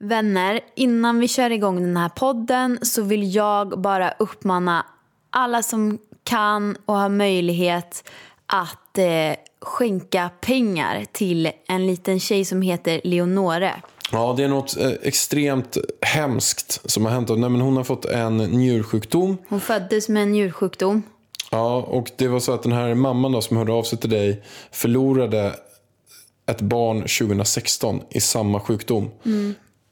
Vänner, innan vi kör igång den här podden så vill jag bara uppmana alla som kan och har möjlighet att eh, skänka pengar till en liten tjej som heter Leonore. Ja, det är något eh, extremt hemskt som har hänt. Nej, men hon har fått en njursjukdom. Hon föddes med en njursjukdom. Ja, och det var så att den här mamman då, som hörde av sig till dig förlorade ett barn 2016 i samma sjukdom.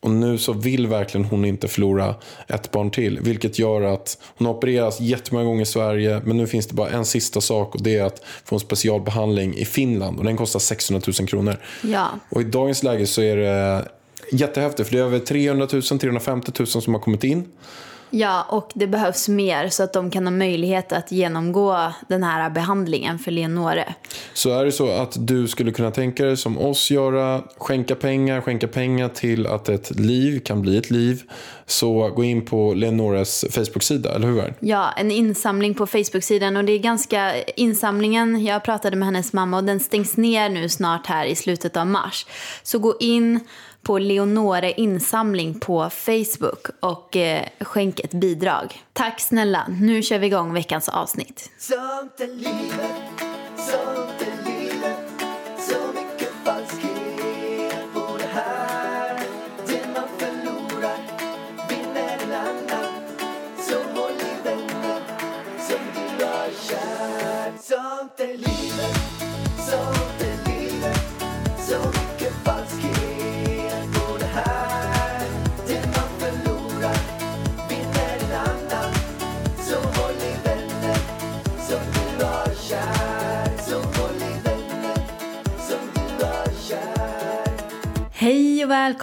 Och nu så vill verkligen hon inte förlora ett barn till. Vilket gör att hon har opererats jättemånga gånger i Sverige. Men nu finns det bara en sista sak och det är att få en specialbehandling i Finland. Och den kostar 600 000 kronor. Ja. Och i dagens läge så är det jättehäftigt. För det är över 300 000, 350 000 som har kommit in. Ja, och det behövs mer så att de kan ha möjlighet att genomgå den här behandlingen för Leonore. Så är det så att du skulle kunna tänka dig som oss göra, skänka pengar, skänka pengar till att ett liv kan bli ett liv. Så gå in på Leonores Facebook-sida, eller hur? Ja, en insamling på Facebook-sidan och det är ganska insamlingen, jag pratade med hennes mamma och den stängs ner nu snart här i slutet av mars. Så gå in på Leonore insamling på Facebook och eh, skänk ett bidrag. Tack snälla, nu kör vi igång veckans avsnitt. Sånt är livet, sånt är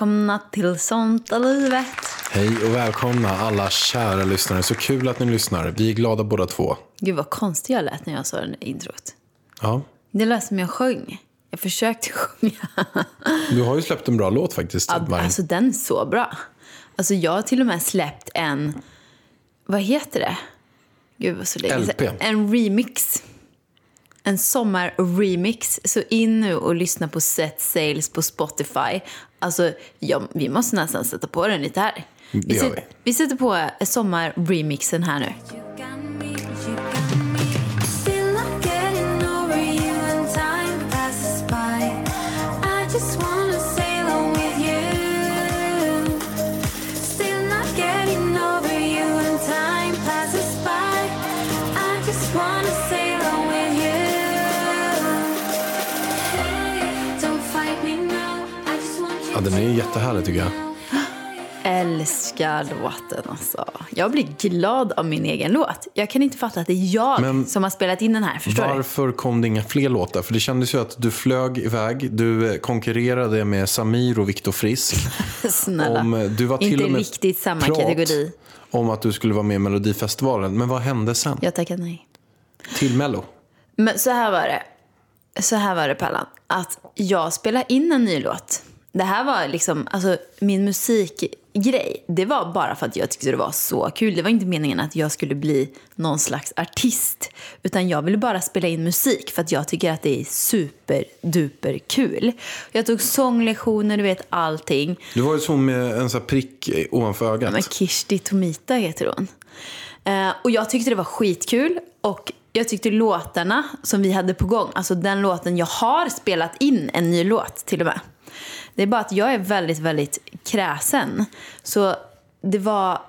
välkomna till Sånt är livet. Hej och välkomna alla kära lyssnare. Så kul att ni lyssnar. Vi är glada båda två. Gud vad konstig jag lät när jag sa den där introt. Ja. Det lät som jag sjöng. Jag försökte sjunga. Du har ju släppt en bra låt faktiskt. Ja, alltså den är så bra. Alltså jag har till och med släppt en, vad heter det? Gud vad så länge LP. En remix. En sommar-remix. Så in nu och lyssna på Set Sales på Spotify. Alltså, ja, vi måste nästan sätta på den lite här. Sätter, vi. vi sätter på sommar-remixen här nu. Den är jättehärlig tycker jag. Älskar låten alltså. Jag blir glad av min egen låt. Jag kan inte fatta att det är jag Men som har spelat in den här. Förstår du? Varför kom det inga fler låtar? För det kändes ju att du flög iväg. Du eh, konkurrerade med Samir och Viktor Frisk. Snälla. Om, eh, du var till inte och med riktigt samma kategori. om att du skulle vara med i Melodifestivalen. Men vad hände sen? Jag tackar nej. Till Mello? Men så här var det. Så här var det Pallan. Att jag spelade in en ny låt. Det här var liksom, alltså min musikgrej. Det var bara för att jag tyckte det var så kul. Det var inte meningen att jag skulle bli någon slags artist. Utan jag ville bara spela in musik för att jag tycker att det är superduper kul. Jag tog sånglektioner, du vet allting. Du var ju så med en sån här prick ovanför ögat. Men Kirsti Tomita heter hon. Eh, och jag tyckte det var skitkul. Och jag tyckte låtarna som vi hade på gång, alltså den låten jag har spelat in en ny låt till och med. Det är bara att jag är väldigt, väldigt kräsen. Så det var,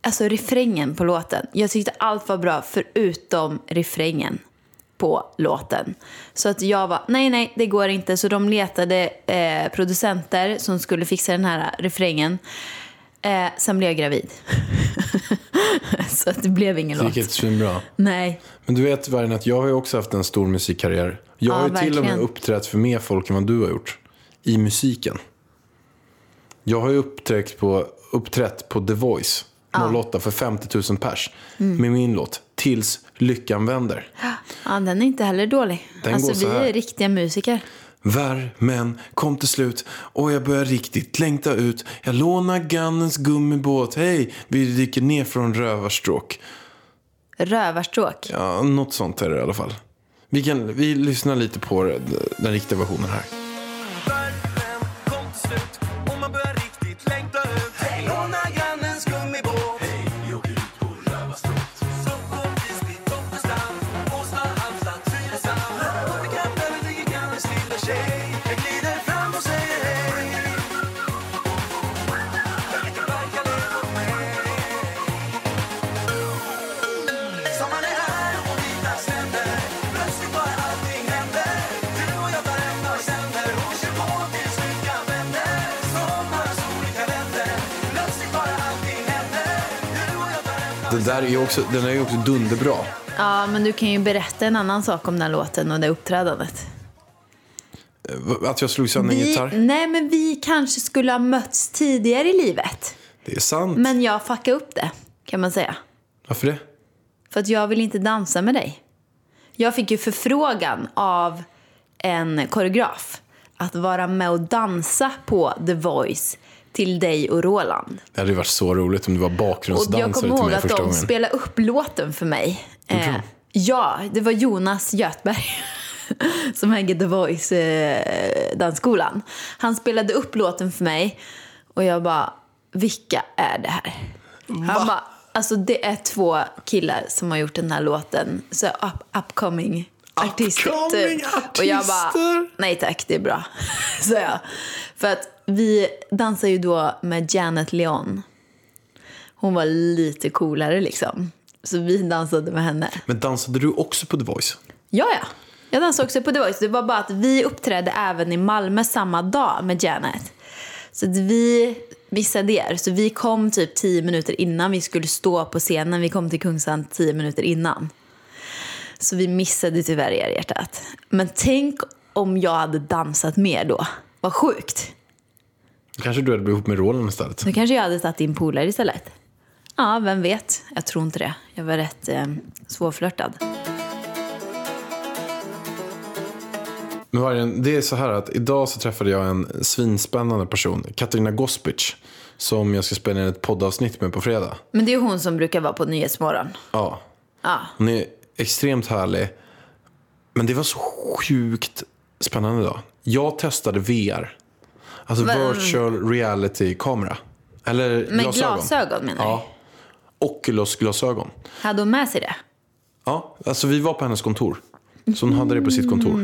alltså refrängen på låten. Jag tyckte allt var bra förutom refrängen på låten. Så att jag var, nej nej det går inte. Så de letade eh, producenter som skulle fixa den här refrängen. Eh, sen blev jag gravid. så att det blev ingen Det låt. gick inte svinbra. Nej. Men du vet Vargen att jag har ju också haft en stor musikkarriär. Jag Ja, har ju till och med verkligen. uppträtt för mer folk än vad du har gjort. I musiken. Jag har ju uppträtt på, uppträtt på The Voice 08 för 50 000 pers. Mm. Med min låt Tills lyckan vänder. Ja, den är inte heller dålig. Den alltså vi är riktiga musiker. Värmen kom till slut och jag börjar riktigt längta ut. Jag lånar Gannens gummibåt. Hej, vi dyker ner från rövarstråk. Rövarstråk. Ja, något sånt är det i alla fall. Vi, kan, vi lyssnar lite på den riktiga versionen här. Värmen Den där är ju också, den är ju också dunderbra. Ja, men du kan ju berätta en annan sak om den låten och det uppträdandet. Eh, Att jag slog sönder en Vi, gitarr. nej, men vi kanske skulle ha mötts tidigare i livet. Det är sant. Men jag fuckade upp det, kan man säga. Varför det? För att jag vill inte dansa med dig. Jag fick ju förfrågan av en koreograf att vara med och dansa på The Voice till dig och Roland. Det hade ju varit så roligt om du var bakgrundsdansare jag kommer till ihåg mig att första de gången. spelade upp låten för mig. Eh, ja, det var Jonas Göthberg som äger The Voice eh, dansskolan. Han spelade upp låten för mig och jag bara, vilka är det här? Han bara, alltså det är två killar som har gjort den här låten. Så up, upcoming artister. Upcoming typ. Och jag bara, artister? nej tack, det är bra. Så jag. För att vi dansar ju då med Janet Leon. Hon var lite coolare liksom. Så vi dansade med henne. Men dansade du också på The Voice? Ja, ja. Jag dansade också på The Voice. Det var bara att vi uppträdde även i Malmö samma dag med Janet. Så att vi missade er. Så vi kom typ tio minuter innan vi skulle stå på scenen. Vi kom till Kungsan tio minuter innan. Så vi missade tyvärr er hjärtat. Men tänk om jag hade dansat mer då. Vad sjukt. Kanske du hade blivit ihop med Roland istället? Då kanske jag hade tagit din polare istället. Ja, vem vet? Jag tror inte det. Jag var rätt eh, svårflörtad. Men Vargen, det är så här att idag så träffade jag en svinspännande person, Katarina Gospic, som jag ska spela in ett poddavsnitt med på fredag. Men det är hon som brukar vara på Nyhetsmorgon. Ja, Ja. hon är extremt härlig. Men det var så sjukt spännande idag. Jag testade VR. Alltså Va- virtual reality-kamera. Eller Med glasögon. glasögon menar du? Ja. Oculus-glasögon. Hade hon med sig det? Ja, alltså vi var på hennes kontor. Så hon hade det på sitt kontor.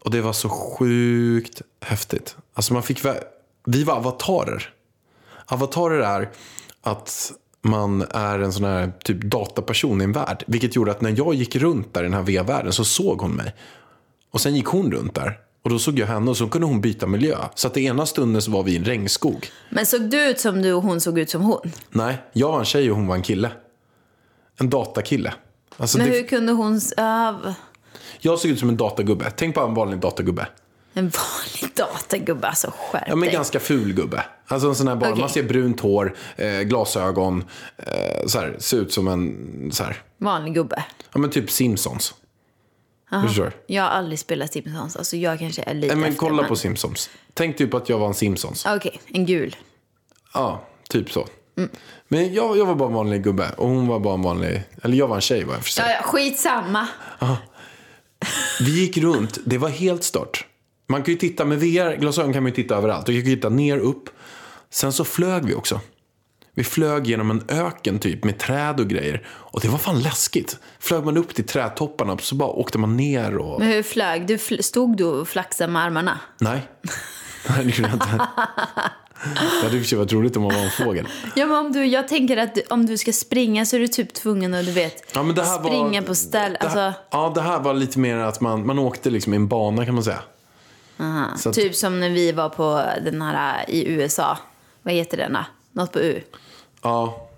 Och det var så sjukt häftigt. Alltså man fick vä- vi var avatarer. Avatarer är att man är en sån här typ dataperson i en värld. Vilket gjorde att när jag gick runt där i den här VR-världen så såg hon mig. Och sen gick hon runt där. Och då såg jag henne och så kunde hon byta miljö. Så att det ena stunden så var vi i en regnskog. Men såg du ut som du och hon såg ut som hon? Nej, jag var en tjej och hon var en kille. En datakille. Alltså Men det, hur kunde hon... Uh, Jag såg ut som en datagubbe. Tänk på en vanlig datagubbe. en vanlig datagubbe, alltså skärp Ja, men dig. ganska ful gubbe. Alltså en sån här bara, Okej. man ser brunt hår, eh, glasögon, eh, så här, ser ut som en, så här, Vanlig gubbe. ja men typ Simpsons. Förstår du? Jag har aldrig spelat Simpsons, alltså jag kanske är lite Nej, men kolla men- på Simpsons. Tänk typ att jag var en Simpsons. Okej, en gul. Ja, typ så. Men jag, jag var bara en vanlig gubbe och hon var bara en vanlig, eller jag var en tjej var jag för sig. Ja, ja, skitsamma. Vi gick runt, det var helt stört. Man kan ju titta med VR-glasögon kan man ju titta överallt. Jag kan ju titta ner, upp. Sen så flög vi också. Vi flög genom en öken typ med träd och grejer. Och det var fan läskigt. Flög man upp till trädtopparna så bara åkte man ner och... Men hur flög du? Fl- Stod du och flaxade med armarna? Nej. Nej, det gjorde jag inte. Det hade i och för sig varit roligt om man var en fågel. Ja, men om du, jag tänker att du, om du ska springa så är du typ tvungen att du vet, Ja, men det här springa var, på ställ. Det här, Alltså, Ja, det här var lite mer att man, man åkte liksom i en bana kan man säga. Att, typ som när vi var på den här i USA. Vad heter den då? Något på U. Ja,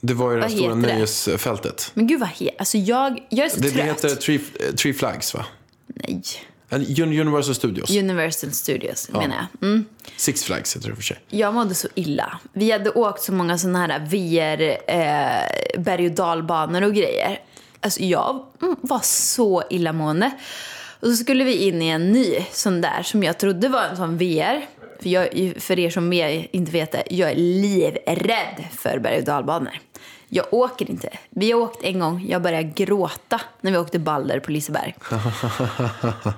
det var ju det här stora heter det? nöjesfältet. Men gud vad he- Alltså jag, jag är så Det, det trött. heter Three, eh, Three Flags va? Nej. Universal Studios. Universal Studios menar jag. Mm. Six Flags heter det för sig. Jag mådde så illa. Vi hade åkt så många sådana här VR eh, berg och dalbanor och grejer. Alltså jag mm, var så illamående. Och så skulle vi in i en ny sån där som jag trodde var en sån VR. För, jag, för er som inte vet det, jag är livrädd för berg och dalbanor. Jag åker inte. Vi har åkt en gång, jag började gråta när vi åkte Balder på Liseberg.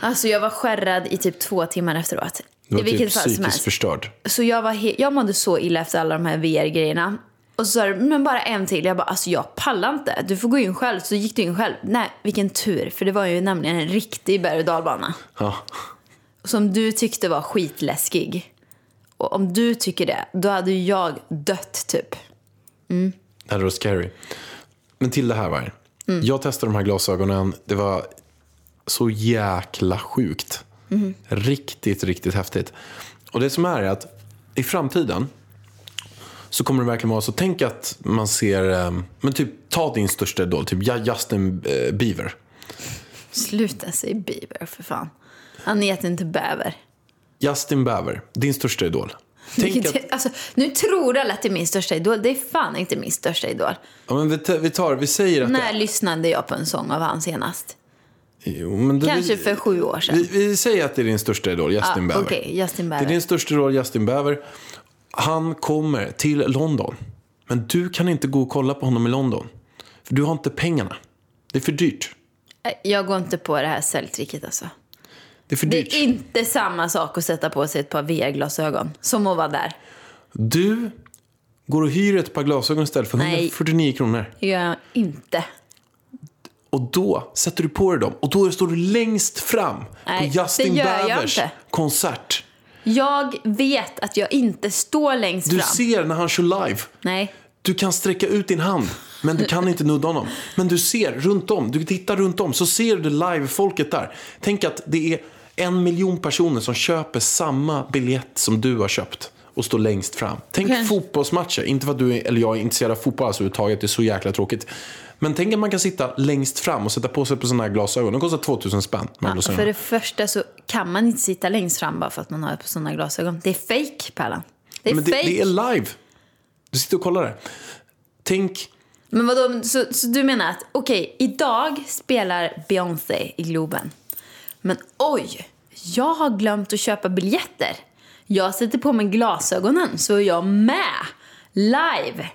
Alltså jag var skärrad i typ två timmar efteråt. Du var I vilket typ psykiskt förstörd. Så jag, var jag mådde så illa efter alla de här VR-grejerna. Och så sa du, men bara en till. Jag bara, alltså jag pallar inte. Du får gå in själv. Så gick du in själv. Nej, vilken tur. För det var ju nämligen en riktig berg och dalbana. Ja. Som du tyckte var skitläskig. Och om du tycker det, då hade ju jag dött typ. Det hade varit scary. Men till det här var Mm. Jag testade de här glasögonen. Det var så jäkla sjukt. så kommer det verkligen vara så. Tänk att man ser, eh, men typ ta din största idol, typ Justin eh, Bieber. Sluta säga Bieber för fan. Han heter inte Bäver. Justin Bieber, din största idol. Tänk att, alltså, nu tror alla att det är min största idol. Det är fan inte min största idol. ja, men vi, tar, vi tar, vi säger att När lyssnade jag på en sång av han senast? Jo, men då, Kanske för sju år sedan. vi, vi säger att det är din största idol, Justin Ja, Bieber. Okej, Justin Det är din största idol, Justin Bieber. Han kommer till London. Men du kan inte gå och kolla på honom i London. För du har inte pengarna. Det är för dyrt. Jag går inte på det här säljtricket alltså. Det är för Det är inte samma sak att sätta på sig ett par VR-glasögon som att vara där. Du går och hyr ett par glasögon istället för Nej. 149 kronor. Det gör jag inte. Och då sätter du på dig dem. Och då står du längst fram Nej, på Justin det gör jag Biebers inte. konsert. Jag vet att jag inte står längst Du fram. ser när han kör live. Nej. Du kan sträcka ut din hand, men du kan inte nudda honom. Men du ser runt om, du tittar runt om, så ser du live-folket där. Tänk att det är en miljon personer som köper samma biljett som du har köpt och står längst fram. Tänk Okej. fotbollsmatcher, inte för att du eller jag är intresserad av fotboll alltså överhuvudtaget, det är så jäkla tråkigt. Men tänk att man kan sitta längst fram och sätta på sig på sådana här glasögon. De kostar 2000 spänn. Ja, för det första så kan man inte sitta längst fram bara för att man har på sådana glasögon. Det är fake, Pärlan. Det är Men det, fake. det är live. Du sitter och kollar det. Tänk, Men vadå, så, så du menar att okej, idag spelar Beyoncé i Globen. Men oj, jag har glömt att köpa biljetter. Jag sätter på mig glasögonen så är jag med live.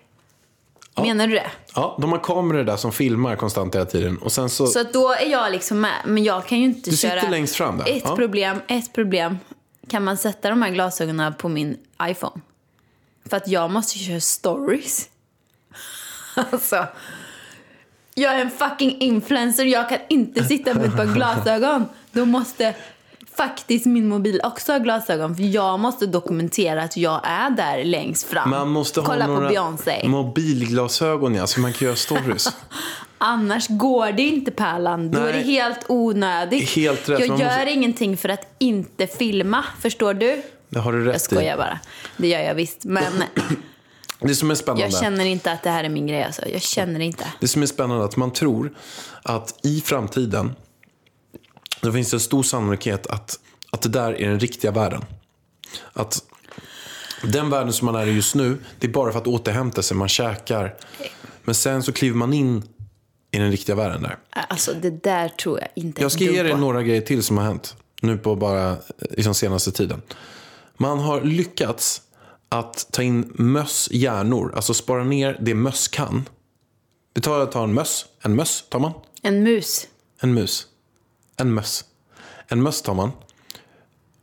Menar du det? ja, de har kameror där som filmar konstant hela tiden. Och sen så, Så att då är jag liksom med. Men jag kan ju inte Du sitter köra... längst fram där. Ett Ja. problem, ett problem. Kan man sätta de här glasögonen på min iPhone? För att jag måste köra stories. Alltså. Jag är en fucking influencer. Jag kan inte sitta med ett par glasögon. Då måste faktiskt min mobil också ha glasögon. För jag måste dokumentera att jag är där längst fram. Man måste Kolla ha några Beyoncé. mobilglasögon ja, så man kan göra stories. Annars går det inte Pärlan. Då är det helt onödigt. Helt rätt. Jag gör måste- ingenting för att inte filma. Förstår du? Det har du rätt Jag skojar i. bara. Det gör jag visst. Men Det som är spännande, jag känner inte att det här är min grej. Alltså. Jag känner inte. det som är spännande är att man tror att i framtiden då finns det en stor sannolikhet att, att det där är den riktiga världen. Att den världen som man är i just nu, det är bara för att återhämta sig, man käkar. Men sen så kliver man in i den riktiga världen där. Alltså det där tror jag inte Jag ska ge dig några grejer till som har hänt nu på bara liksom senaste tiden. Man har lyckats att ta in möss hjärnor, alltså spara ner det möss kan. Vi tar, tar en möss, en möss tar man, En mus. en mus, en möss. En möss tar man.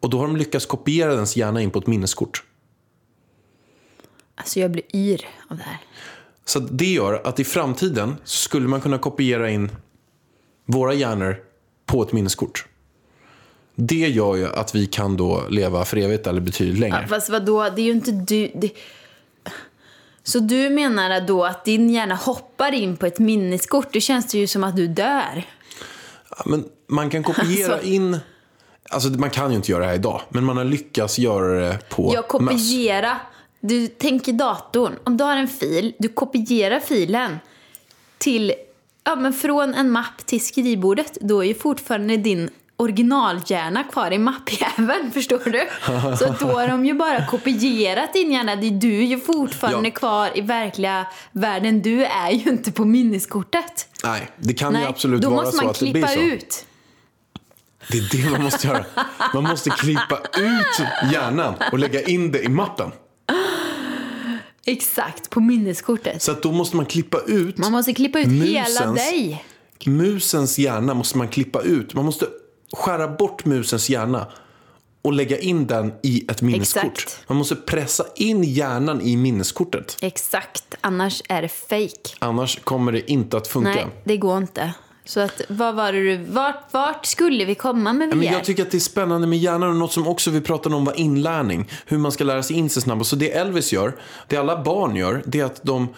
Och då har de lyckats kopiera dens hjärna in på ett minneskort. Alltså jag blir yr av det här. Så att det gör att i framtiden skulle man kunna kopiera in våra hjärnor på ett minneskort. Det gör ju att vi kan då leva för evigt eller betydligt längre. Ja, fast vadå, det är ju inte du... Det... Så du menar då att din hjärna hoppar in på ett minneskort? Det känns det ju som att du dör. Ja, Men man kan kopiera Alltså. in... Alltså man kan ju inte göra det här idag, men man har lyckats göra det på Jag möss. kopiera. Du tänker datorn. Om du har en fil, du kopierar filen till, ja men från en mapp till skrivbordet. Då är ju fortfarande din originalhjärna kvar i mappjäveln, förstår du? Så då har de ju bara kopierat din hjärna. Det- Du är ju fortfarande Ja. kvar i verkliga världen. Du är ju inte på minneskortet. Nej, det kan ju Nej, absolut då vara måste så man att det blir klippa så. ut. Det är det man måste göra. Man måste klippa ut hjärnan och lägga in det i mappen. Exakt, på minneskortet. Så att då måste man klippa ut Man måste klippa ut hela Musens- dig. musens hjärna måste man klippa ut. Man måste skära bort musens hjärna och lägga in den i ett minneskort. Exakt. Man måste pressa in hjärnan i minneskortet. Exakt, annars är det fake. Annars kommer det inte att funka. Nej, det går inte. Så att, vad var det du, vart, vart skulle vi komma med VR? Men jag tycker att det är spännande med hjärnan och något som också vi pratade om var inlärning. Hur man ska lära sig in sig snabbare. Så det Elvis gör, det alla barn gör, det är att de,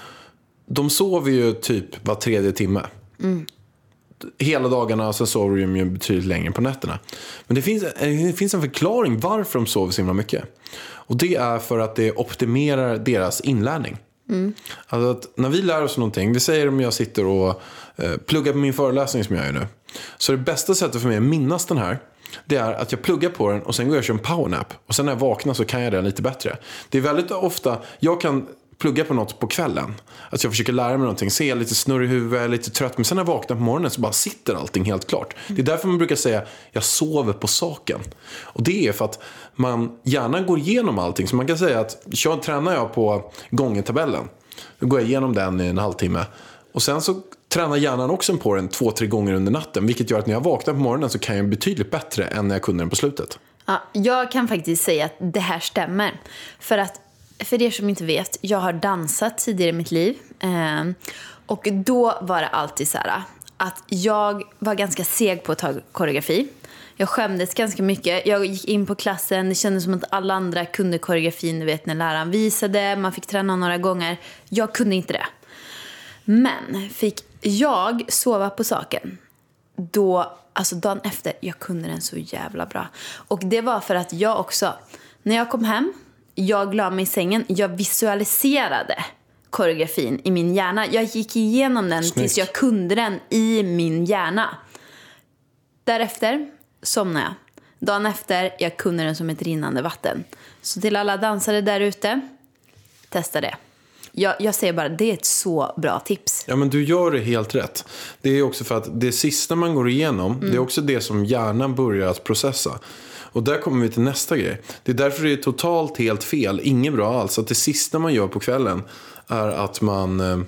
de sover ju typ var tredje timme. Hela dagarna sen sover de ju betydligt längre på nätterna. Men det finns, det finns en förklaring varför de sover så himla mycket. Och det är för att det optimerar deras inlärning. Alltså att när vi lär oss någonting, vi säger om jag sitter och eh, pluggar på min föreläsning som jag gör nu. Så det bästa sättet för mig att minnas den här, det är att jag pluggar på den och sen går jag och kör en powernap. Och sen när jag vaknar så kan jag det lite bättre. Det är väldigt ofta, jag kan plugga på något på kvällen. Att jag försöker lära mig någonting, se lite snurr i huvudet, jag lite trött. Men sen när jag vaknar på morgonen så bara sitter allting helt klart. Det är därför man brukar säga, jag sover på saken. Och det är för att man gärna går igenom allting. Så man kan säga att, kör, tränar jag på gångertabellen, då går jag igenom den i en halvtimme. Och sen så tränar hjärnan också på den två, tre gånger under natten. Vilket gör att när jag vaknar på morgonen så kan jag betydligt bättre än när jag kunde den på slutet. Ja, jag kan faktiskt säga att det här stämmer. För att, för er som inte vet, jag har dansat tidigare i mitt liv. Eh, och då var det alltid så här att jag var ganska seg på att ta koreografi. Jag skämdes ganska mycket. Jag gick in på klassen, det kändes som att alla andra kunde koreografin, du vet när läraren visade, man fick träna några gånger. Jag kunde inte det. Men fick jag sova på saken, då, alltså dagen efter, jag kunde den så jävla bra. Och det var för att jag också, när jag kom hem, jag la mig i sängen, jag visualiserade koreografin i min hjärna. Jag gick igenom den Snyggt. tills jag kunde den i min hjärna. Därefter somnade jag. Dagen efter, jag kunde den som ett rinnande vatten. Så till alla dansare där ute, testa det. Jag, jag säger bara, det är ett så bra tips. Ja, men du gör det helt rätt. Det är också för att det sista man går igenom, det är också det som hjärnan börjar att processa. Och där kommer vi till nästa grej. Det är därför det är totalt helt fel, inget bra alls, att det sista man gör på kvällen är att man eh,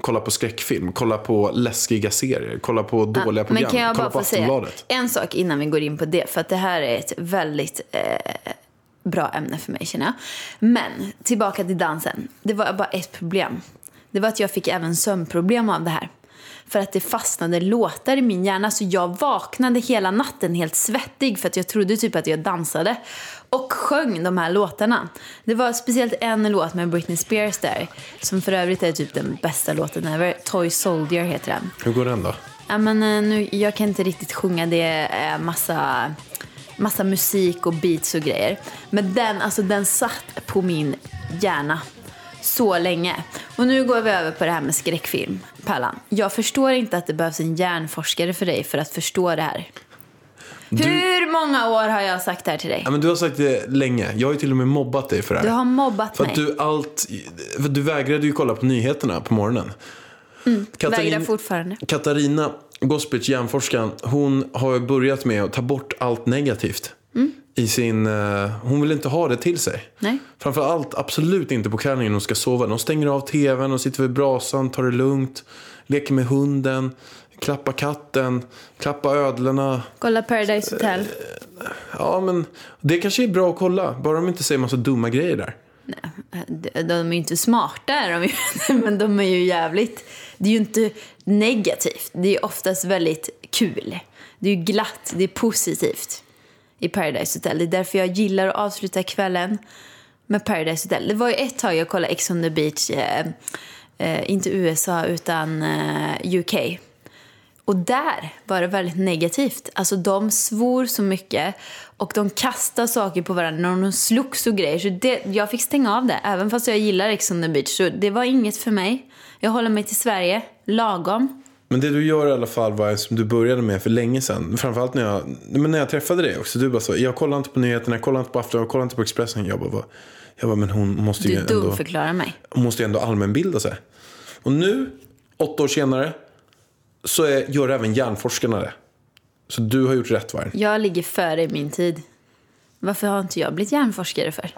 kollar på skräckfilm, kollar på läskiga serier, kollar på dåliga program, Men kan jag bara på få säga en sak innan vi går in på det? För att det här är ett väldigt eh, bra ämne för mig känner jag. Men tillbaka till dansen. Det var bara ett problem. Det var att jag fick även sömnproblem av det här. För att det fastnade låtar i min hjärna så jag vaknade hela natten helt svettig för att jag trodde typ att jag dansade. Och sjöng de här låtarna. Det var speciellt en låt med Britney Spears där. Som för övrigt är typ den bästa låten ever. Toy Soldier heter den. Hur går den då? Ja, men, eh, nu, jag kan inte riktigt sjunga, det är massa, massa musik och beats och grejer. Men den, alltså, den satt på min hjärna så länge. Och nu går vi över på det här med skräckfilm. Pallan, jag förstår inte att det behövs en hjärnforskare för dig för att förstå det här. Hur många år har jag sagt det här till dig? Ja, men du har sagt det länge. Jag har ju till och med mobbat dig för det här. Du har mobbat För mig. du allt... För du vägrade ju kolla på nyheterna på morgonen. Mm, Vägrar Katarina, fortfarande. Katarina Gospic, hjärnforskaren, hon har ju börjat med att ta bort allt negativt. I sin, eh, hon vill inte ha det till sig. Nej. Framförallt absolut inte på kvällen när hon ska sova. De stänger av tvn, och sitter vid brasan, tar det lugnt, leker med hunden, klappar katten, klappar ödlorna. Kolla Paradise Hotel. Ja, men det kanske är bra att kolla. Bara de inte säger massa dumma grejer där. De de är ju inte smarta, de men de är ju jävligt... Det är ju inte negativt, det är oftast väldigt kul. Det är ju glatt, det är positivt i Paradise Hotel. Det är därför jag gillar att avsluta kvällen med Paradise Hotel. Det var ju ett tag jag kollade Ex on the beach, eh, eh, inte USA utan eh, UK. Och där var det väldigt negativt. Alltså de svor så mycket och de kastade saker på varandra och de slogs och grejer. Så det, jag fick stänga av det, även fast jag gillar Ex on the beach. Så det var inget för mig. Jag håller mig till Sverige, lagom. Men det du gör i alla fall var som du började med för länge sedan. Framförallt när jag, men när jag träffade dig också. Du bara så, jag kollar inte på nyheterna, jag kollar inte på Aftonbladet, jag kollar inte på Expressen. Jag bara, jag bara men hon måste ju Du ändå, dumförklarar mig. hon måste ju ändå allmänbilda sig. Och nu, åtta år senare, så är, gör även hjärnforskarna det. Så du har gjort rätt Varg. Jag ligger före min tid. Varför har inte jag blivit hjärnforskare för?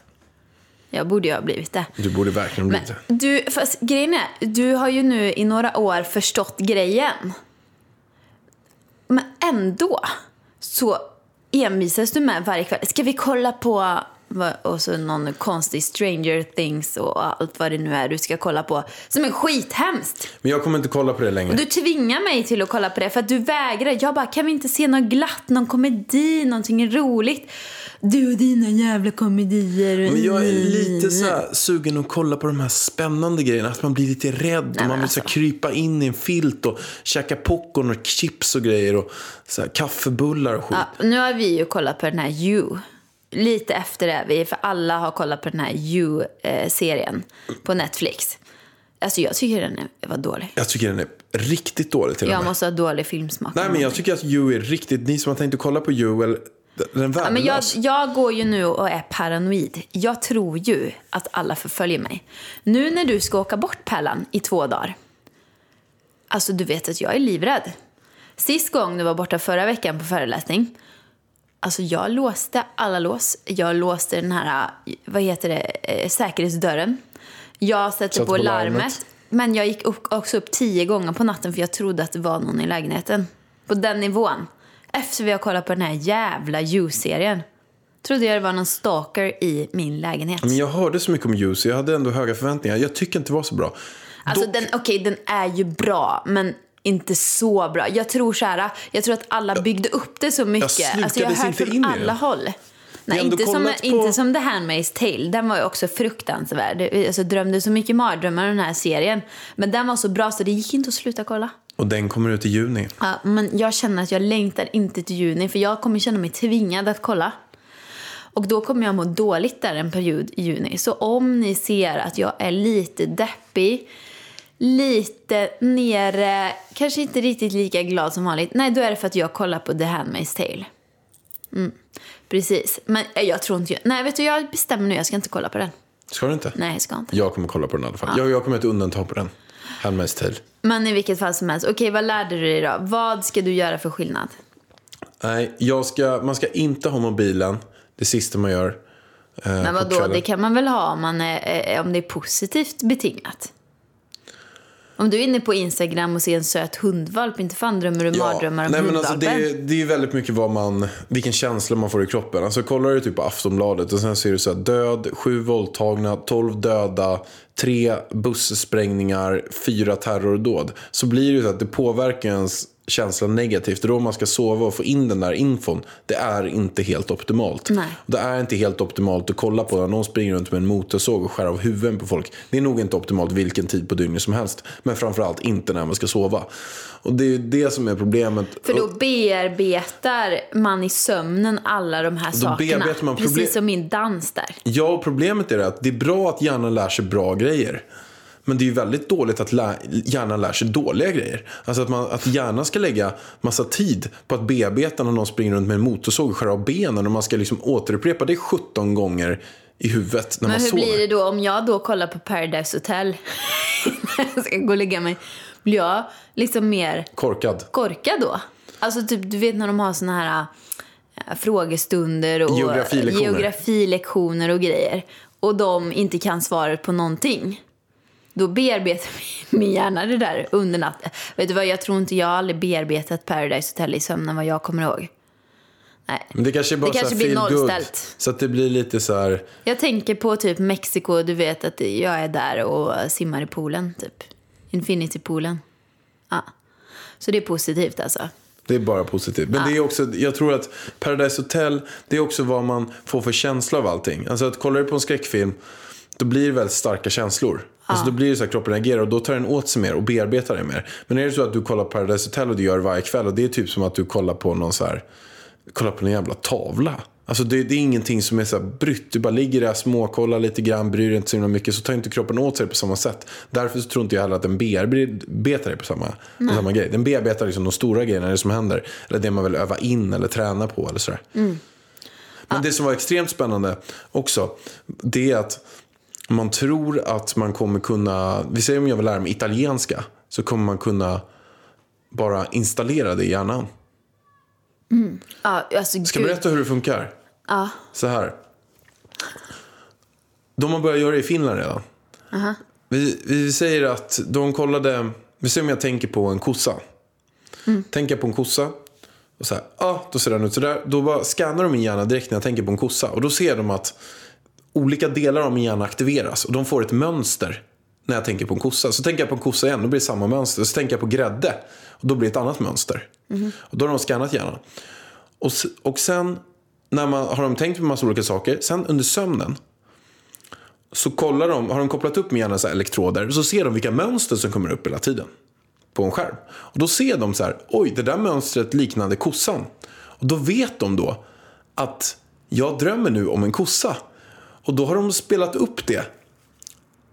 Jag borde ju ha blivit det. Du borde verkligen Men bli det. du, fast grejen är, du har ju nu i några år förstått grejen. Men ändå så envisas du med varje kväll. Ska vi kolla på Och så någon konstig Stranger Things och allt vad det nu är du ska kolla på. Som är skithemskt. Men jag kommer inte kolla på det längre. Och du tvingar mig till att kolla på det för att du vägrar. Jag bara, kan vi inte se något glatt, någon komedi, någonting roligt? Du och dina jävla komedier. Men jag är lite så sugen att kolla på de här spännande grejerna. Att man blir lite rädd och men man vill alltså. krypa in i en filt och käka popcorn och chips och grejer och så här kaffebullar och skit. Ja, nu har vi ju kollat på den här You. Lite efter det, vi, för alla har kollat på den här You-serien på Netflix. Alltså jag tycker den är, var dålig. Jag tycker den är riktigt dålig till och Jag med. måste ha dålig filmsmak. Nej men jag tycker att You är riktigt, ni som har tänkt att kolla på You, eller, den är Ja, men jag, värdelös. jag går ju nu och är paranoid. Jag tror ju att alla förföljer mig. Nu när du ska åka bort Pärlan i två dagar. Alltså du vet att jag är livrädd. Sist gång du var borta förra veckan på föreläsning. Alltså jag låste alla lås. Jag låste den här, vad heter det, eh, säkerhetsdörren. Jag satte på, på larmet. larmet. Men jag gick upp, också upp tio gånger på natten för jag trodde att det var någon i lägenheten. På den nivån. Efter vi har kollat på den här jävla You-serien. Trodde jag det var någon stalker i min lägenhet. Men jag hörde så mycket om You så jag hade ändå höga förväntningar. Jag tycker inte det var så bra. Alltså Dock- den, okej den är ju bra men inte så bra. Jag tror så här, jag tror att alla byggde upp det så mycket. slukades alltså jag har hört från alla håll. Nej, inte som, på- inte som The Handmaid's Tale. Den var ju också fruktansvärd. Jag alltså, drömde så mycket mardrömmar den här serien. Men den var så bra så det gick inte att sluta kolla. Och den kommer ut i juni. Ja, men jag känner att jag längtar inte till juni för jag kommer känna mig tvingad att kolla. Och då kommer jag må dåligt där en period i juni. Så om ni ser att jag är lite deppig, lite nere, kanske inte riktigt lika glad som vanligt. Nej, då är det för att jag kollar på The Handmaid's Tale. Mm, precis. Men eh, jag tror inte. Nej, vet du, jag bestämmer nu. Jag ska inte kolla på den. Ska du inte? Nej, jag ska inte. Jag kommer kolla på den i alla fall. Jag, jag kommer att undanta på den. Handmaid's Tale. Men i vilket fall som helst. Okej, vad lärde du dig då? Vad ska du göra för skillnad? Nej, jag ska, man ska inte ha mobilen. Det sista man gör. Eh, Men vadå, det kan man väl ha om, man är, eh, om det är positivt betingat? Om du är inne på Instagram och ser en söt hundvalp, inte fan drömmer du mardrömmar om nej, men alltså det, är- det är väldigt mycket vad man, vilken känsla man får i kroppen. Alltså kollar du typ på Aftonbladet och sen ser du så här död, sju våldtagna, tolv döda, tre bussprängningar, fyra terrordåd. Så blir det ju så att det påverkar ens känsla negativt. Då man ska sova och få in den där infon, det är inte helt optimalt. Nej. Det är inte helt optimalt att kolla på när någon springer runt med en motorsåg och skär av huvuden på folk. Det är nog inte optimalt vilken tid på dygnet som helst. Men framförallt inte när man ska sova. Och det är ju det som är problemet. För då bearbetar man i sömnen alla de här sakerna. man problem- Precis som min dans där. Ja, problemet är att det är bra att hjärnan lär sig bra grejer. Men det är ju väldigt dåligt att lä- hjärnan lär sig dåliga grejer. Alltså att, man, att hjärnan ska lägga massa tid på att bearbeta när någon springer runt med en motorsåg och skär av benen. Och man ska liksom återupprepa det 17 gånger i huvudet när Men man hur sover. blir det då om jag då kollar på Paradise Hotel när jag ska gå och lägga mig? Blir jag liksom mer Korkad. korkad då? Alltså typ, du vet när de har såna här äh, frågestunder och Geografilektioner. geografilektioner och grejer. Och de inte kan svaret på någonting. Då bearbetar min hjärna det där under natten. Vet du vad, jag tror inte jag har aldrig bearbetat Paradise Hotel i sömnen vad jag kommer ihåg. Nej. Men det kanske bara Det kanske blir nollställt. Så att det blir lite så här. Jag tänker på typ Mexiko, du vet att jag är där och simmar i poolen typ. Infinity-poolen. Ja. Så det är positivt alltså. Det är bara positivt. Men det är också, jag tror att Paradise Hotel, det är också vad man får för känsla av allting. Alltså att kollar du på en skräckfilm, då blir det väldigt starka känslor. Alltså då blir det så att kroppen reagerar och då tar den åt sig mer och bearbetar det mer. Men är det så att du kollar på Paradise Hotel och du gör det varje kväll och det är typ som att du kollar på någon så här, kollar på en jävla tavla. Alltså det, det är ingenting som är så här brytt. Du bara ligger där, småkollar lite grann, bryr dig inte så himla mycket. Så tar inte kroppen åt sig på samma sätt. Därför så tror inte jag heller att den bearbetar det på samma, på samma grej. Den bearbetar liksom de stora grejerna, det som händer. Eller det man vill öva in eller träna på eller sådär. Men det som var extremt spännande också, det är att man tror att man kommer kunna, vi säger om jag vill lära mig italienska, så kommer man kunna bara installera det i hjärnan. Ja, alltså Ska jag berätta hur det funkar? Ja. Så här. De har börjat göra det i Finland redan. Vi, vi säger att de kollade, vi säger om jag tänker på en kossa. Tänker jag på en kossa. Och så här, ah, då ser den ut sådär. Då bara scannar de min hjärna direkt när jag tänker på en kossa. Och då ser de att olika delar av min hjärna aktiveras och de får ett mönster när jag tänker på en kossa. Så tänker jag på en kossa igen, då blir det samma mönster. Så tänker jag på grädde, och då blir det ett annat mönster. Och då har de skannat hjärnan. Och, och sen när man, har de tänkt på en massa olika saker. Sen under sömnen så kollar de, har de kopplat upp med hjärnan så här elektroder. Så ser de vilka mönster som kommer upp hela tiden på en skärm. Och då ser de så här, oj det där mönstret liknade kossan. Och då vet de då att jag drömmer nu om en kossa. Och då har de spelat upp det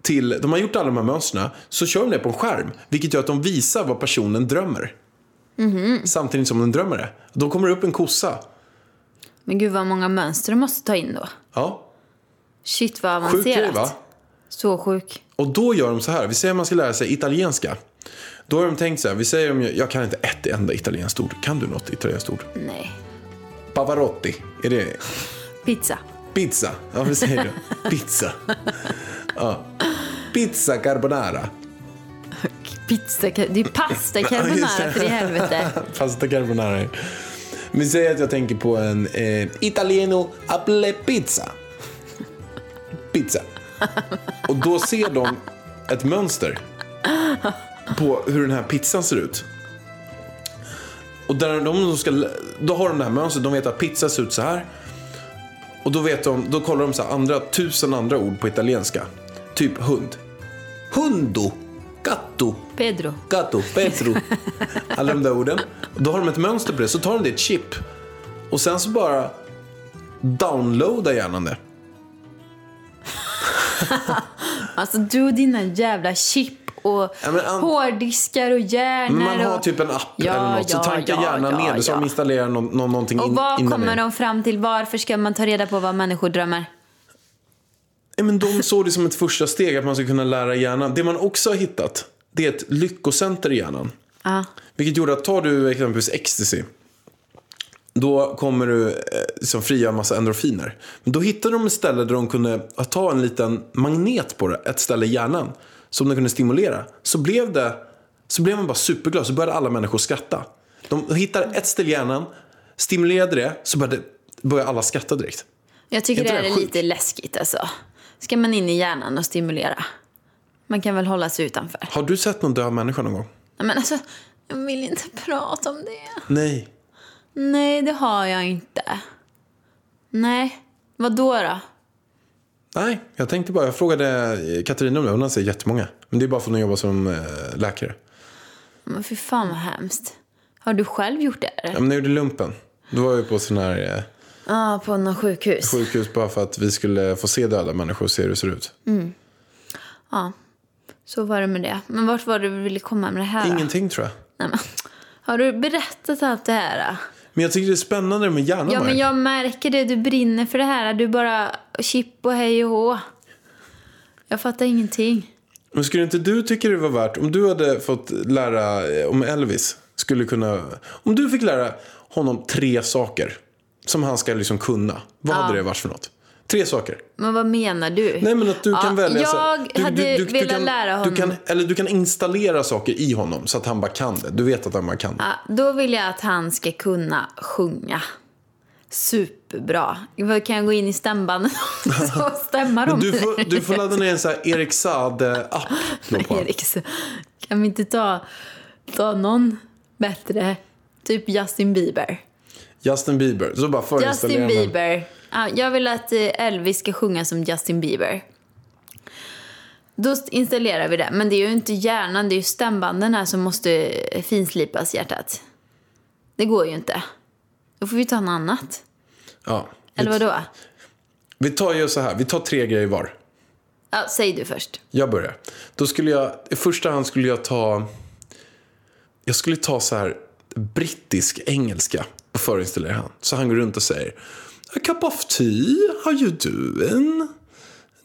till, de har gjort alla de här mönstren, så kör de det på en skärm. Vilket gör att de visar vad personen drömmer. Samtidigt som den drömmer det. Då kommer det upp en kossa. Men gud vad många mönster du måste ta in då. Ja, Shit vad sjuk grej avancerat. va? Så sjuk. Och då gör de så här, vi säger att man ska lära sig italienska. Då har de tänkt så här, vi säger om jag, jag kan inte ett enda italienskt ord. Kan du något italienskt ord? Nej. Pavarotti, är det Pizza. Pizza? Ja, vi säger det. Pizza. Ja. Pizza carbonara. Pizza. Det är pasta carbonara för i helvete. Pasta carbonara. Vi säger att jag tänker på en eh, italieno apple pizza. Pizza. Och då ser de ett mönster på hur den här pizzan ser ut. Och där de ska, då har de det här mönstret, de vet att pizza ser ut så här. Och då, vet de, då kollar de så andra, tusen andra ord på italienska. Typ hund. Hundo. Gatto. Pedro. Gatto, Petro. Alla de där orden. Och då har de ett mönster på det. Så tar de det ett chip. Och sen så bara downloadar hjärnan det. Alltså du och dina jävla chip och Ja, an- hårddiskar och hjärnor. Man har och... typ en app Ja, eller något. Så ja, tankar ja, hjärnan ja, ner. Så ja. de installerar någon, någon, någonting Och in, vad innan kommer det. de fram till? Varför ska man ta reda på vad människor drömmer? Ja, men de såg det som ett första steg att man ska kunna lära hjärnan. Det man också har hittat, det är ett lyckocenter i hjärnan. Ja. Vilket gjorde att tar du exempelvis ecstasy. Då kommer du eh, liksom frigöra massa endorfiner. Men då hittade de ett ställe där de kunde ta en liten magnet på det, ett ställe i hjärnan. Som de kunde stimulera. Så blev, det, så blev man bara superglad, så började alla människor skratta. De hittade ett ställe i hjärnan, stimulerade det, så började, började alla skratta direkt. Jag tycker det det är sjukt? lite läskigt alltså. Ska man in i hjärnan och stimulera? Man kan väl hålla sig utanför. Har du sett någon död människa någon gång? Men alltså, jag vill inte prata om det. Nej. Nej, det har jag inte. Nej, vad då då? Nej, jag tänkte bara, jag frågade Katarina om det, hon har sett jättemånga. Men det är bara för att hon jobbar som eh, läkare. Men fy fan vad hemskt. Har du själv gjort det? Ja, men när jag gjorde lumpen, då var jag på sån här eh, Ja, på något sjukhus. sjukhus bara för att vi skulle få se döda människor och se hur det ser ut. Ja, så var det med det. Men vart var det du ville komma med det här? då? Ingenting tror jag. Nej, men, har du berättat allt det här? då? Men jag tycker det är spännande med hjärnan. Ja, men jag märker det. Du brinner för det här. Du bara chip och hej och hå. Jag fattar ingenting. Men skulle inte du tycka det var värt, om du hade fått lära, eh, om Elvis skulle kunna, om du fick lära honom tre saker som han ska liksom kunna. Vad hade det varit för något? Tre saker. Men vad menar du? Nej men att du Ja, kan välja. Jag hade velat kan, lära honom. Du kan, eller du kan installera saker i honom så att han bara kan det. Du vet att han bara kan det. Ja, då vill jag att han ska kunna sjunga. Superbra. Kan jag gå in i stämbanden och stämma dem? Du får, du får ladda ner en sån här Erik Saade-app. Erik, kan vi inte ta, ta någon bättre? Typ Justin Bieber. Justin Bieber. Så bara Justin. Bieber. Ja, jag vill att eh, Elvis ska sjunga som Justin Bieber. Då installerar vi det. Men det är ju inte hjärnan, det är ju stämbanden här som måste eh, finslipas hjärtat. Det går ju inte. Då får vi ta något annat. Ja. Eller vi, vad då? vi tar ju så här. Vi tar tre grejer var. Ja, säg du först. Jag börjar. Då skulle jag, i första hand skulle jag ta, jag skulle ta så här brittisk engelska och förinstallera han. Så han går runt och säger A cup of tea, how you doing?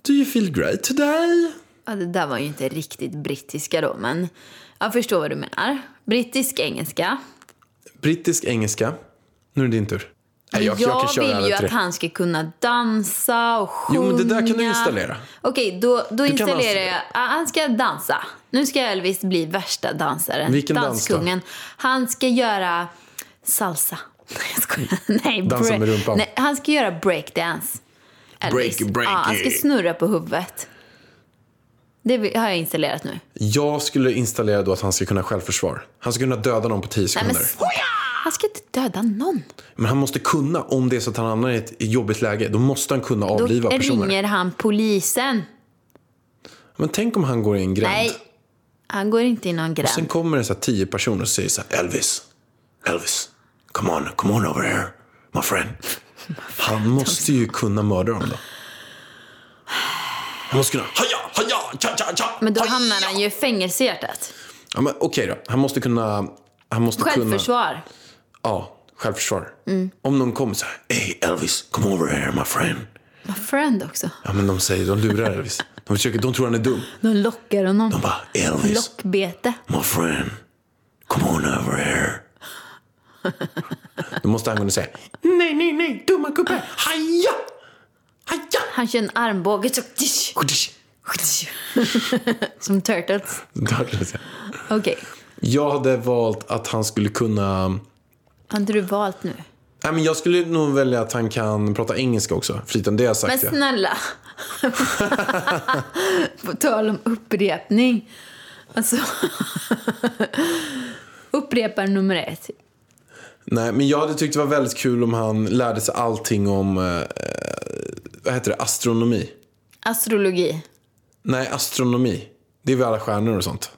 Do you feel great today? Ja, det där var ju inte riktigt brittiska då, men jag förstår vad du menar. Brittisk engelska. Brittisk engelska. Nu är det din tur. Nej, jag, jag, köra vill ju att han ska kunna dansa och sjunga. Jo, men det där kan du installera. Okej, då, då installerar jag... Han ska dansa. Nu ska Elvis bli värsta dansaren. Vilken dans då? Danskungen. Han ska göra salsa. Nej. Nej, Dansa break- med rumpan. Nej, han ska göra breakdance. Elvis. Breaky, breaky. Ja, han ska snurra på huvudet. Det har jag installerat nu. Jag skulle installera då att han ska kunna självförsvar. Han ska kunna döda någon på 10 Nej, sekunder. men men... han ska inte döda någon. han måste kunna, om det är så att han hamnar i ett jobbigt läge, då måste han kunna Då avliva personer. ringer han polisen. Men tänk om han går i en gränd. Nej, han går inte i någon gränd. Sen kommer det så här tio personer och säger så här, Elvis, Elvis, come on, come on over here, my friend. Han måste ju kunna mörda dem då. Han måste kunna, haja, haja, cha, cha, cha, Men då hamnar han ju i fängelse i hjärtat. Ja, men okej då, han måste kunna, han måste kunna, Självförsvar. ja, självförsvar. Om någon kommer så här, hey Elvis, come over here my friend. My friend också. Ja men de säger, de lurar Elvis. De, försöker, de tror han är dum. De lockar honom. De bara, Elvis, Lockbete. My friend, come on over here. Då måste han kunna säga nej, nej, nej, dumma gubbe, haja, haja. Han kör en armbåge så... Som Turtles. Okej. Jag hade valt att han skulle kunna... Har inte du valt nu? Nej, men jag skulle nog välja att han kan prata engelska också. Förutom det jag Men sagt. ja. snälla. På tal om upprepning. Alltså. Upprepar nummer ett. Nej, men jag hade tyckt det var väldigt kul om han lärde sig allting om eh, vad heter det, astronomi. Astrologi. Nej, astronomi. Det är väl alla stjärnor och sånt.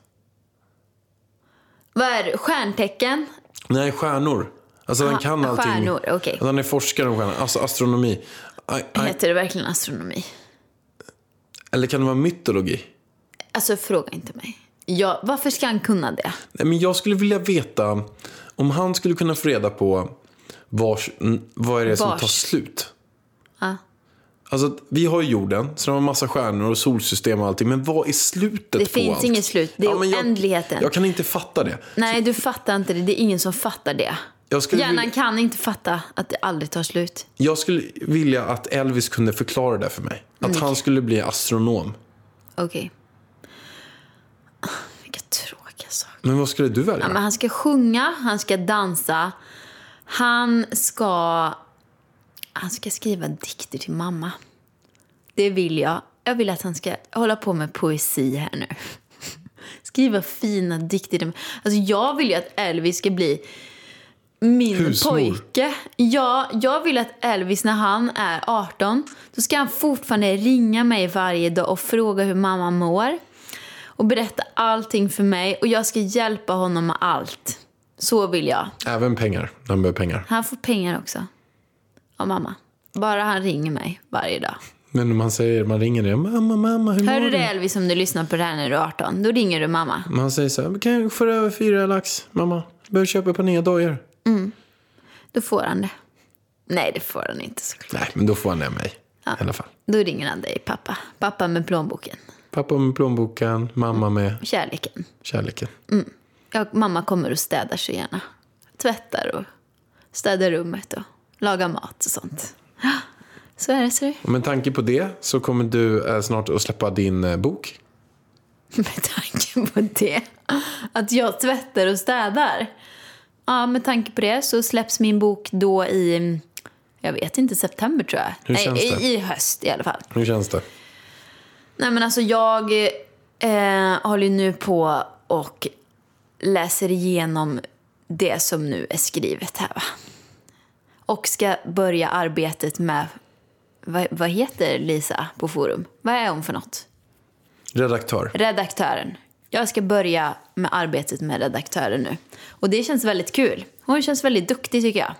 Vad är det? Stjärntecken? Nej, stjärnor. Alltså han Aha, kan allting. stjärnor, okej. Att han är forskare om stjärnor. Alltså astronomi. Aj, aj. Heter det verkligen astronomi? Eller kan det vara mytologi? Alltså fråga inte mig. Ja, varför ska han kunna det? Nej, men jag skulle vilja veta om han skulle kunna få reda på vars, vad är det som Vars. tar slut. Ja. Alltså, vi har ju jorden, så har massa stjärnor och solsystem och allting. Men vad är slutet Det på finns allt? inget slut. Det är jag, oändligheten. Jag kan inte fatta det. Nej, du fattar inte det. Det är ingen som fattar det. Jag Hjärnan vilja, kan inte fatta att det aldrig tar slut. jag skulle vilja att Elvis kunde förklara det för mig. Att Mm. han skulle bli astronom. Okej. Vilka tråkiga saker. Men vad skulle du välja? Ja, men han ska sjunga, han ska dansa. Han ska... Han ska skriva dikter till mamma. Det vill jag. Jag vill att han ska hålla på med poesi här nu. Skriva fina dikter. Alltså jag vill ju att Elvis ska bli min Husmor. pojke. Ja, jag vill att Elvis när han är 18, då ska han fortfarande ringa mig varje dag och fråga hur mamma mår. Och berätta allting för mig och jag ska hjälpa honom med allt. Så vill jag. Även pengar. Han behöver pengar. Han får pengar också. Av mamma. Bara han ringer mig varje dag. Men om man säger, man ringer det. Mamma, mamma, hur Hör mår du det Elvis om du lyssnar på det här när du är 18? Då ringer du mamma. Man säger så här, kan jag få över fyra lax, mamma? Behöver köpa par nya dojor. Då får han det. Nej, det får han inte såklart. Nej, men då får han det av mig. I alla fall. Då ringer han dig, pappa. Pappa med plånboken. Pappa med plånboken, mamma med Kärleken. kärleken. Ja, mamma kommer och städar så gärna. Tvättar och städar rummet och lagar mat och sånt. Så är det, så med tanke på det så kommer du eh, snart att släppa din eh, bok. Med tanke på det. Att jag tvättar och städar. Ja, med tanke på det så släpps min bok då i, jag vet inte, september tror jag. Hur känns Nej, det? i, i höst i alla fall. Hur känns det? Nej men alltså jag eh, håller ju nu på och läser igenom det som nu är skrivet här va. Och ska börja arbetet med, vad, vad heter Lisa på forum? Vad är hon för något? Redaktör. Redaktören. Jag ska börja med arbetet med redaktören nu. Och det känns väldigt kul. Hon känns väldigt duktig tycker jag.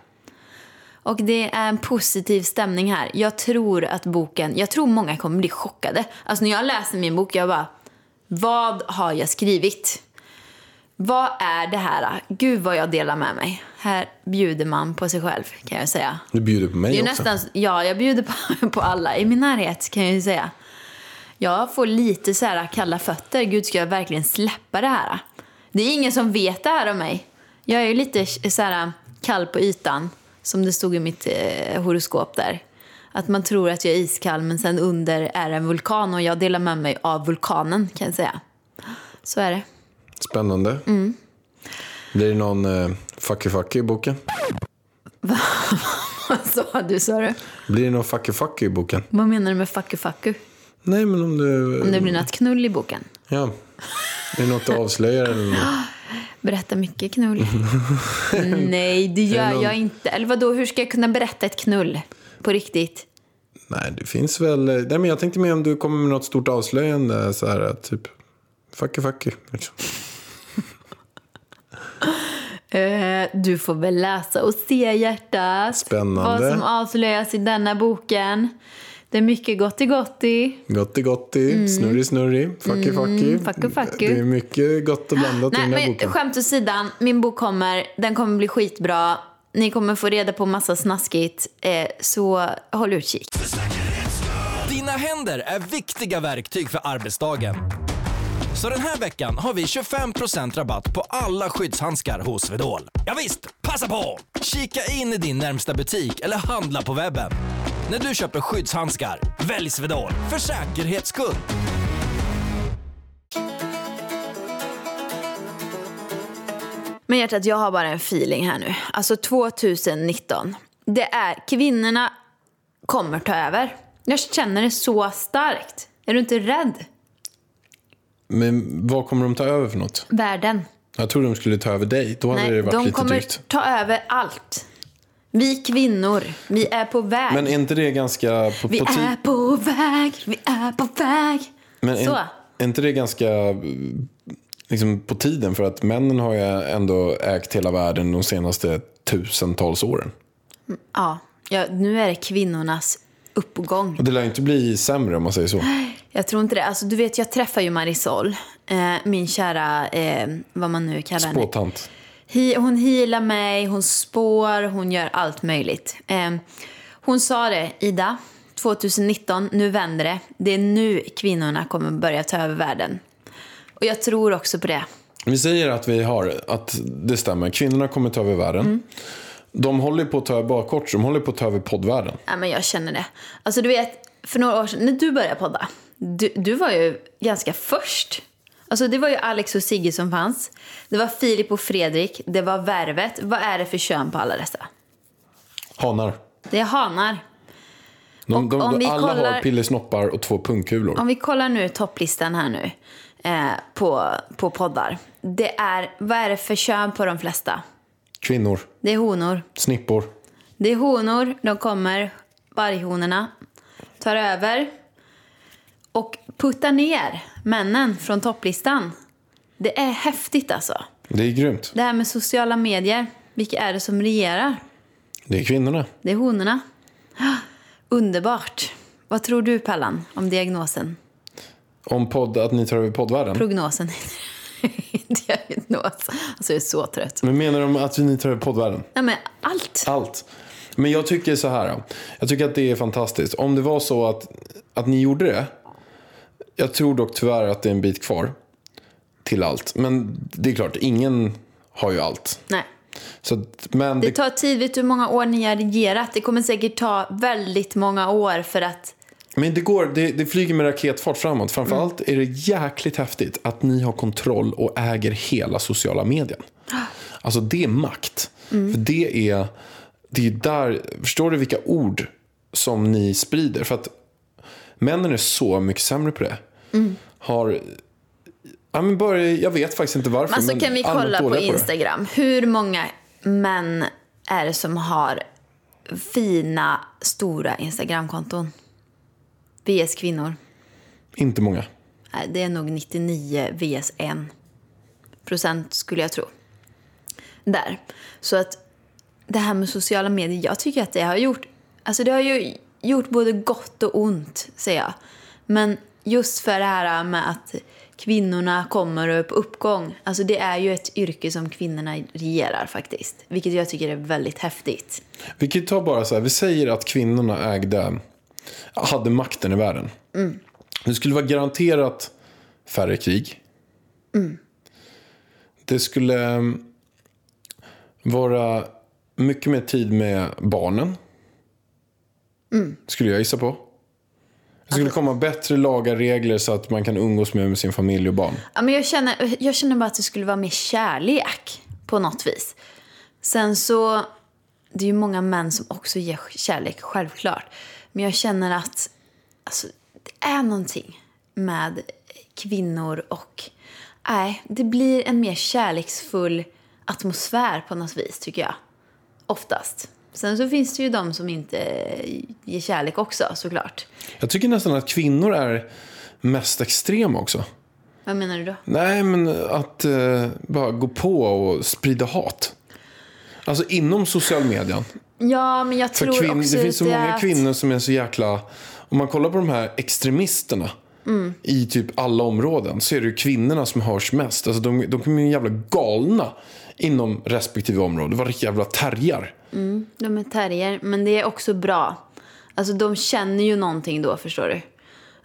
Och det är en positiv stämning här. Jag tror att boken, jag tror många kommer bli chockade. Alltså när jag läser min bok, jag bara, vad har jag skrivit? Vad är det här? Gud vad jag delar med mig. Här bjuder man på sig själv kan jag säga. Du bjuder på mig Det är också. nästan, ja, jag bjuder på, på alla i min närhet kan jag ju säga. Jag får lite så här kalla fötter. Gud, ska jag verkligen släppa det här? Det är ingen som vet det här om mig. Jag är ju lite så här kall på ytan, som det stod i mitt eh, horoskop där. Att man tror att jag är iskall, men sen under är en vulkan och jag delar med mig av vulkanen kan jag säga. Så är det. Spännande. Mm. Blir det någon eh, fucky fucky i boken? Vad sa du, sa du? Blir det någon fucky fucky i boken? Vad menar du med fucku? Nej, men om du... Om det blir något knull i boken? Ja. Är det något du avslöjar eller något? Berätta mycket knull. Nej, det gör någon- jag inte. Eller vadå, hur ska jag kunna berätta ett knull? På riktigt? Nej, det finns väl... Nej, men jag tänkte mer om du kommer med något stort avslöjande. Så här, typ... Fucky fucky. Liksom. Eh, du får väl läsa och se hjärtat. Spännande. Vad som avslöjas i denna boken. Det är mycket gotti gotti. Gotti gotti, snurri snurri, fucky fucky. Mm. fucky fucky. Det är mycket gott och blandat i Nej, den här men boken. skämt åsidan. Min bok kommer. Den kommer bli skitbra. Ni kommer få reda på massa snaskigt. Eh, så håll utkik. Dina händer är viktiga verktyg för arbetsdagen. Så den här veckan har vi 25% rabatt på alla skyddshandskar hos Swedol. Ja visst, passa på! Kika in i din närmsta butik eller handla på webben. När du köper skyddshandskar, välj Swedol för säkerhets skull. Men hjärtat, jag har bara en feeling här nu. Alltså 2019. Det är kvinnorna kommer ta över. Jag känner det så starkt. Är du inte rädd? Men vad kommer de ta över för något? Världen. Jag trodde de skulle ta över dig. Då hade det varit de lite kommer drygt. ta över allt. Vi kvinnor, vi är på väg. Men är inte det ganska på, vi på är på väg, vi är på väg. Men Så. är, är inte det ganska liksom, på tiden? För att männen har ju ändå ägt hela världen de senaste tusentals åren. Ja, ja, nu är det kvinnornas uppgång. Och det lär inte bli sämre om man säger så. Jag tror inte det. Alltså, du vet, jag träffar ju Marisol, eh, min kära, eh, vad man nu kallar henne. Spåtant. Hi, hon healar mig, hon spår, hon gör allt möjligt. Eh, hon sa det, Ida, 2019, nu vänder det. Det är nu kvinnorna kommer börja ta över världen. Och jag tror också på det. Vi säger att vi har, att det stämmer. Kvinnorna kommer ta över världen. Mm. De håller på att ta över bakåt, de håller på att ta över poddvärlden. Ja, men jag känner det. Alltså du vet, för några år sedan när du började podda, du, du var ju ganska först. Alltså det var ju Alex och Sigge som fanns. Det var Filip och Fredrik. Det var Värvet. Vad är det för kön på alla dessa? Hanar. Det är hanar. De, de, om vi alla kollar- har pillesnoppar och två pungkulor. Om vi kollar nu topplistan här nu eh, på, på poddar. Det är, vad är det för kön på de flesta? Kvinnor. Det är honor. Snippor. Det är honor, de kommer, varghonorna, tar över och puttar ner männen från topplistan. Det är häftigt alltså. Det är grymt. Det här med sociala medier, vilka är det som regerar? Det är kvinnorna. Det är honorna. Underbart. Vad tror du Pallan om diagnosen? Om podd, att ni tar över poddvärlden. Prognosen? Diagnos. Alltså jag är så trött. Men menar de att ni tar över poddvärlden? Nej men allt. Allt. Men jag tycker så här. Jag tycker att det är fantastiskt. Om det var så att, att ni gjorde det. Jag tror dock tyvärr att det är en bit kvar. Till allt. Men det är klart, ingen har ju allt. Nej. Så men Det det, tar tid. Vet du hur många år ni har regerat? Det kommer säkert ta väldigt många år för att... men det går, det, det flyger med raketfart framåt. Framförallt är det jäkligt häftigt att ni har kontroll och äger hela sociala medien. Alltså det är makt. För det är, det är där, förstår du vilka ord som ni sprider? För att männen är så mycket sämre på det. Har, ja, men bara, jag vet faktiskt inte varför. Alltså men kan vi kolla på. Instagram. Hur många män är det som har fina, stora Instagramkonton? VS kvinnor. Inte många. Nej, Det är nog 99 VS 1 procent skulle jag tro. Där. Så att det här med sociala medier, jag tycker att det har gjort, alltså det har ju gjort både gott och ont, säger jag. Men just för det här med att kvinnorna kommer upp uppgång, alltså det är ju ett yrke som kvinnorna regerar faktiskt. Vilket jag tycker är väldigt häftigt. Vi kan ju ta bara så här, vi säger att kvinnorna ägde, hade makten i världen. Det skulle vara garanterat färre krig. Det skulle mm, vara mycket mer tid med barnen. Skulle jag gissa på. Det skulle komma bättre lagar, regler så att man kan umgås mer med sin familj och barn. Ja, men jag, känner, jag känner bara att det skulle vara mer kärlek på något vis. Sen så det är ju många män som också ger kärlek, självklart. Men jag känner att alltså, det är någonting med kvinnor och... Nej, det blir en mer kärleksfull atmosfär på något vis, tycker jag. Oftast. Sen så finns det ju de som inte ger kärlek också, såklart. Jag tycker nästan att kvinnor är mest extrema också. Vad menar du då? Nej, men att eh, bara gå på och sprida hat. Alltså inom social median. Ja, men jag tror kvinn, också det finns så många att- kvinnor som är så jäkla... Om man kollar på de här extremisterna Mm. i typ alla områden så är det ju kvinnorna som hörs mest. Alltså de, de kommer ju jävla galna inom respektive område. Vad jävla terrier. De är terrier, men det är också bra. Alltså de känner ju någonting då, förstår du.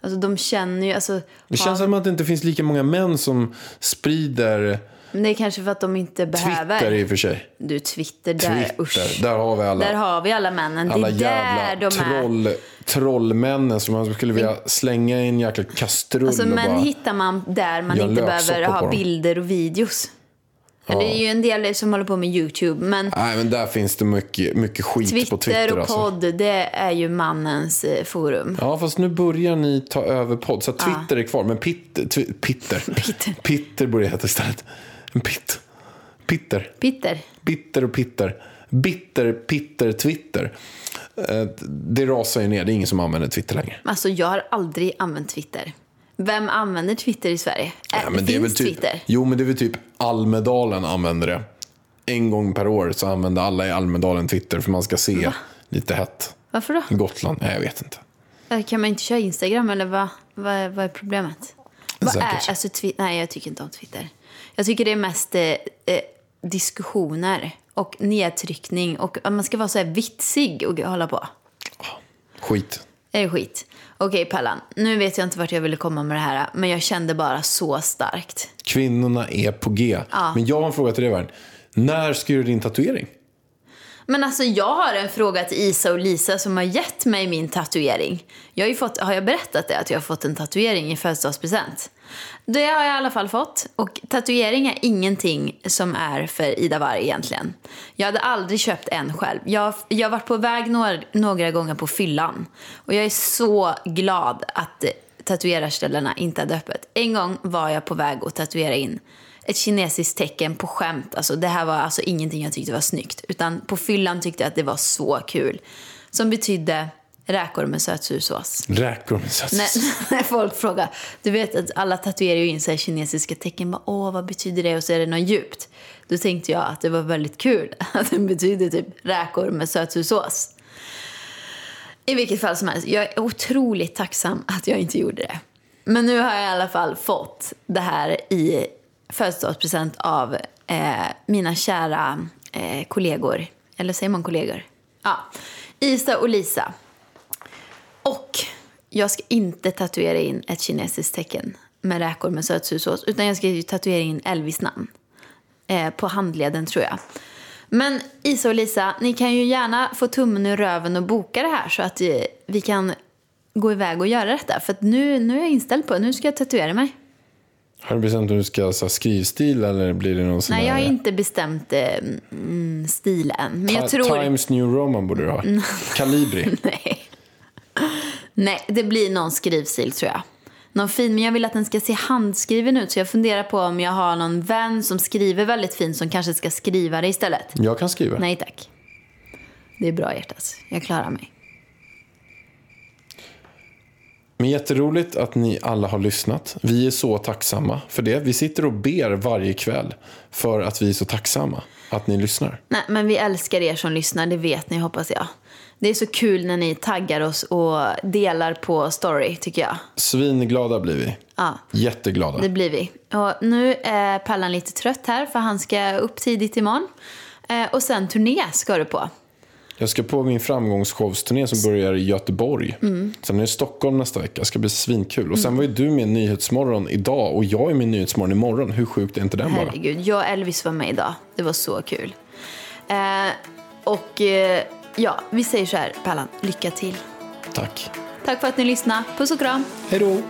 Alltså de känner ju, alltså... Det känns som att det inte finns lika många män som sprider Men det är kanske för att de inte behöver. Twitter i och för sig. Du, Twitter, där, Twitter, usch. där har vi alla. Där har vi alla männen. Det alla är där de är. troll, trollmännen som man skulle vilja slänga i en jäkla kastrull Alltså män hittar man där man inte behöver ha dem. bilder och videos. Ja. Det är ju en del som håller på med YouTube. Men Nej, men där finns det mycket, mycket skit Twitter, på Twitter. och alltså. podd, det är ju mannens eh, forum. Ja, fast nu börjar ni ta över podd. Så Twitter är kvar. Men Pitter, twi- Pitter. Pitter. Pitter borde det heta istället. En pitt. Pitter. Peter. Bitter och Pitter. Bitter, Pitter, Twitter. Eh, Det rasar ju ner. Det är ingen som använder Twitter längre. Alltså jag har aldrig använt Twitter. Vem använder Twitter i Sverige? Äh, Ja, men det finns typ, Twitter. Jo, men det är väl typ Almedalen använder det. En gång per år så använder alla i Almedalen Twitter för man ska se lite hett. Varför då? Gotland? Nej, jag vet inte. Äh, Kan man inte köra Instagram eller vad, vad, är- vad är problemet? Vad är, alltså, nej, jag tycker inte om Twitter. Jag tycker det är mest eh, eh, diskussioner och nedtryckning och man ska vara så här vitsig och hålla på. Skit. Det är skit. Okej, Pallan. Nu vet jag inte vart jag ville komma med det här, men jag kände bara så starkt. Kvinnorna är på G. Men jag har en fråga till dig, Värn. När ska du göra din tatuering? Men alltså jag har en fråga till Isa och Lisa som har gett mig min tatuering. Jag har, fått, har jag berättat det? Att jag har fått en tatuering i födelsedagspresent? Det har jag i alla fall fått. Och tatuering är ingenting som är för Ida Warg egentligen. Jag hade aldrig köpt en själv. Jag, jag har varit på väg några, några gånger på fyllan. Och jag är så glad att tatuerarställena inte hade öppet. En gång var jag på väg att tatuera in ett kinesiskt tecken på skämt. Alltså, det här var alltså ingenting jag tyckte var snyggt. Utan på fyllan tyckte jag att det var så kul. Som betydde räkor med sötsursås. Räkor med söt. När, när folk frågar, du vet att alla tatuerar ju in här kinesiska tecken. Bara, Åh, vad betyder det? Och så är det något djupt. Då tänkte jag att det var väldigt kul att det betyder typ räkor med sötsursås. I vilket fall som helst, jag är otroligt tacksam att jag inte gjorde det. Men nu har jag i alla fall fått det här i födelsedagspresent av eh, mina kära eh, kollegor. Eller säger man kollegor? Ja. Isa och Lisa. Och jag ska inte tatuera in ett kinesiskt tecken med räkor med sötsursås. Utan jag ska ju tatuera in Elvis namn. Eh, på handleden tror jag. Men Isa och Lisa, ni kan ju gärna få tummen ur röven och boka det här så att eh, vi kan gå iväg och göra detta. För att nu, nu är jag inställd på det. Nu ska jag tatuera mig. Har du bestämt om du ska ha så här, skrivstil eller blir det någon sån Nej, jag har här, inte bestämt eh, mm, stil än. Men jag tror... Times New Roman borde du ha. Calibri. Nej. Nej, det blir någon skrivstil tror jag. Någon fin, men jag vill att den ska se handskriven ut. Så jag funderar på om jag har någon vän som skriver väldigt fint som kanske ska skriva det istället. Jag kan skriva. Nej tack. Det är bra hjärtat. Jag klarar mig. Men jätteroligt att ni alla har lyssnat. Vi är så tacksamma för det. Vi sitter och ber varje kväll för att vi är så tacksamma att ni lyssnar. Nej, men vi älskar er som lyssnar, det vet ni hoppas jag. Det är så kul när ni taggar oss och delar på story tycker jag. Svinglada blir vi. Ja. Jätteglada. Det blir vi. Och nu är Pallan lite trött här för han ska upp tidigt imorgon. Eh, och sen turné ska du på. Jag ska på min framgångsshowsturné som börjar i Göteborg. Mm. Sen är det Stockholm nästa vecka. Det ska bli svinkul. Och sen var ju du med i Nyhetsmorgon idag och jag är med i Nyhetsmorgon imorgon. Hur sjukt är inte den bara? Herregud, jag och Elvis var med idag. Det var så kul. Eh, och eh, Ja, vi säger så här, Pallan. Lycka till. Tack. Tack för att ni lyssnade. Puss och kram. Hej då.